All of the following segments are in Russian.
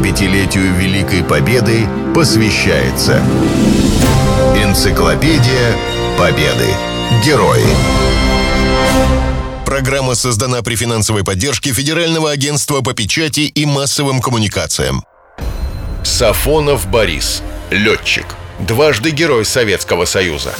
75-летию Великой Победы посвящается Энциклопедия Победы. Герои. Программа создана при финансовой поддержке Федерального агентства по печати и массовым коммуникациям. Сафонов Борис. Летчик. Дважды Герой Советского Союза.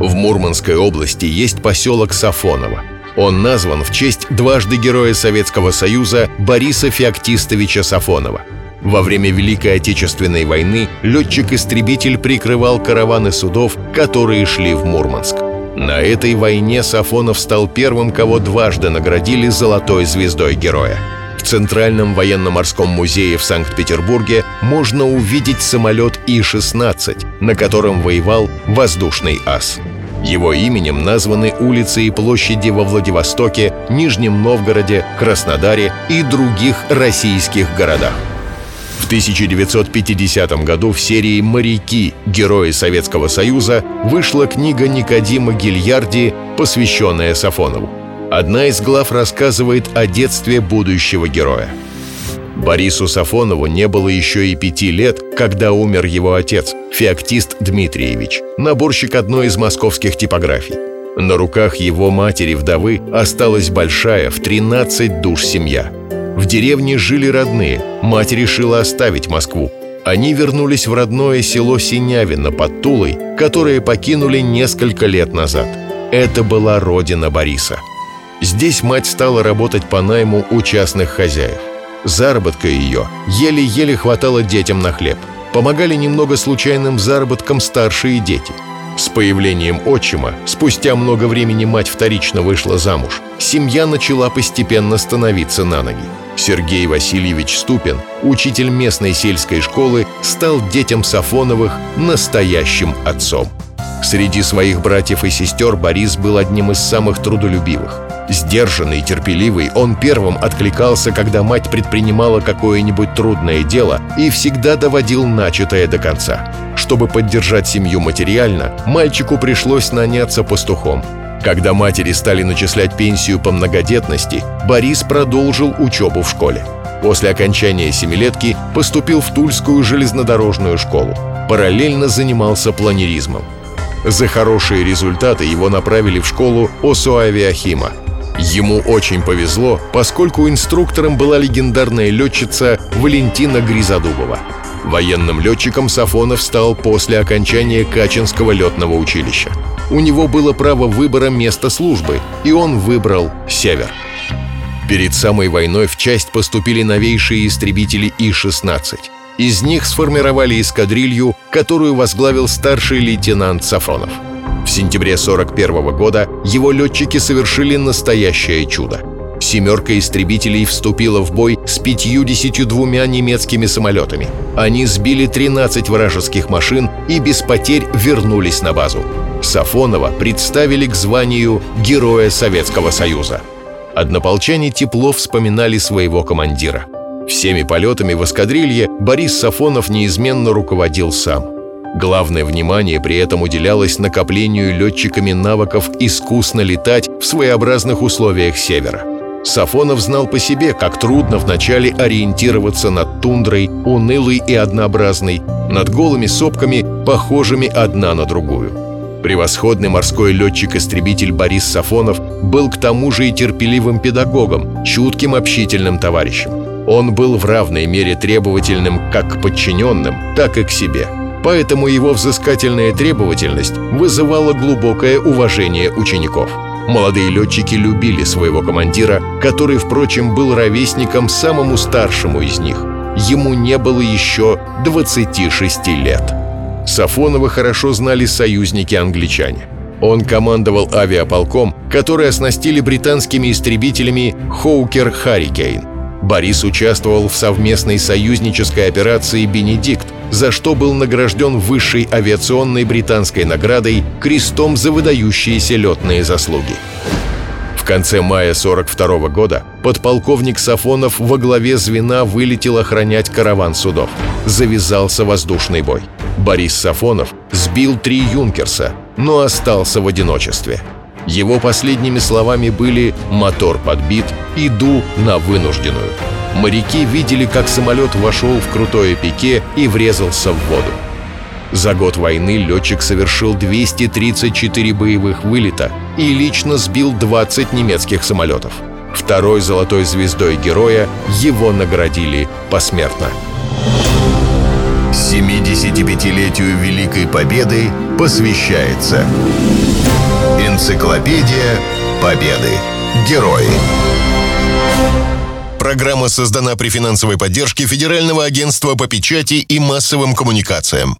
В Мурманской области есть поселок Сафоново. Он назван в честь дважды Героя Советского Союза Бориса Феоктистовича Сафонова. Во время Великой Отечественной войны летчик-истребитель прикрывал караваны судов, которые шли в Мурманск. На этой войне Сафонов стал первым, кого дважды наградили золотой звездой героя. В Центральном военно-морском музее в Санкт-Петербурге можно увидеть самолет И-16, на котором воевал воздушный ас. Его именем названы улицы и площади во Владивостоке, Нижнем Новгороде, Краснодаре и других российских городах. В 1950 году в серии «Моряки. Герои Советского Союза» вышла книга Никодима Гильярди, посвященная Сафонову. Одна из глав рассказывает о детстве будущего героя. Борису Сафонову не было еще и пяти лет, когда умер его отец, феоктист Дмитриевич, наборщик одной из московских типографий. На руках его матери-вдовы осталась большая в 13 душ семья. В деревне жили родные, мать решила оставить Москву. Они вернулись в родное село Синявино под Тулой, которое покинули несколько лет назад. Это была родина Бориса. Здесь мать стала работать по найму у частных хозяев. Заработка ее еле-еле хватало детям на хлеб. Помогали немного случайным заработкам старшие дети. С появлением отчима, спустя много времени мать вторично вышла замуж, семья начала постепенно становиться на ноги. Сергей Васильевич Ступин, учитель местной сельской школы, стал детям Сафоновых настоящим отцом. Среди своих братьев и сестер Борис был одним из самых трудолюбивых. Сдержанный и терпеливый, он первым откликался, когда мать предпринимала какое-нибудь трудное дело и всегда доводил начатое до конца. Чтобы поддержать семью материально, мальчику пришлось наняться пастухом. Когда матери стали начислять пенсию по многодетности, Борис продолжил учебу в школе. После окончания семилетки поступил в Тульскую железнодорожную школу. Параллельно занимался планеризмом. За хорошие результаты его направили в школу Осуавиахима – Ему очень повезло, поскольку инструктором была легендарная летчица Валентина Гризодубова. Военным летчиком Сафонов стал после окончания Качинского летного училища. У него было право выбора места службы, и он выбрал «Север». Перед самой войной в часть поступили новейшие истребители И-16. Из них сформировали эскадрилью, которую возглавил старший лейтенант Сафронов – сентябре 1941 года его летчики совершили настоящее чудо. «Семерка истребителей» вступила в бой с 52 немецкими самолетами. Они сбили 13 вражеских машин и без потерь вернулись на базу. Сафонова представили к званию Героя Советского Союза. Однополчане тепло вспоминали своего командира. Всеми полетами в эскадрилье Борис Сафонов неизменно руководил сам – Главное внимание при этом уделялось накоплению летчиками навыков искусно летать в своеобразных условиях севера. Сафонов знал по себе, как трудно вначале ориентироваться над тундрой, унылой и однообразной, над голыми сопками, похожими одна на другую. Превосходный морской летчик-истребитель Борис Сафонов был к тому же и терпеливым педагогом, чутким общительным товарищем. Он был в равной мере требовательным как к подчиненным, так и к себе – поэтому его взыскательная требовательность вызывала глубокое уважение учеников. Молодые летчики любили своего командира, который, впрочем, был ровесником самому старшему из них. Ему не было еще 26 лет. Сафонова хорошо знали союзники-англичане. Он командовал авиаполком, который оснастили британскими истребителями «Хоукер Харрикейн». Борис участвовал в совместной союзнической операции «Бенедикт», за что был награжден высшей авиационной британской наградой «Крестом за выдающиеся летные заслуги». В конце мая 42 года подполковник Сафонов во главе звена вылетел охранять караван судов. Завязался воздушный бой. Борис Сафонов сбил три «Юнкерса», но остался в одиночестве. Его последними словами были «мотор подбит, иду на вынужденную». Моряки видели, как самолет вошел в крутое пике и врезался в воду. За год войны летчик совершил 234 боевых вылета и лично сбил 20 немецких самолетов. Второй золотой звездой героя его наградили посмертно. 75-летию Великой Победы посвящается Энциклопедия Победы. Герои. Программа создана при финансовой поддержке Федерального агентства по печати и массовым коммуникациям.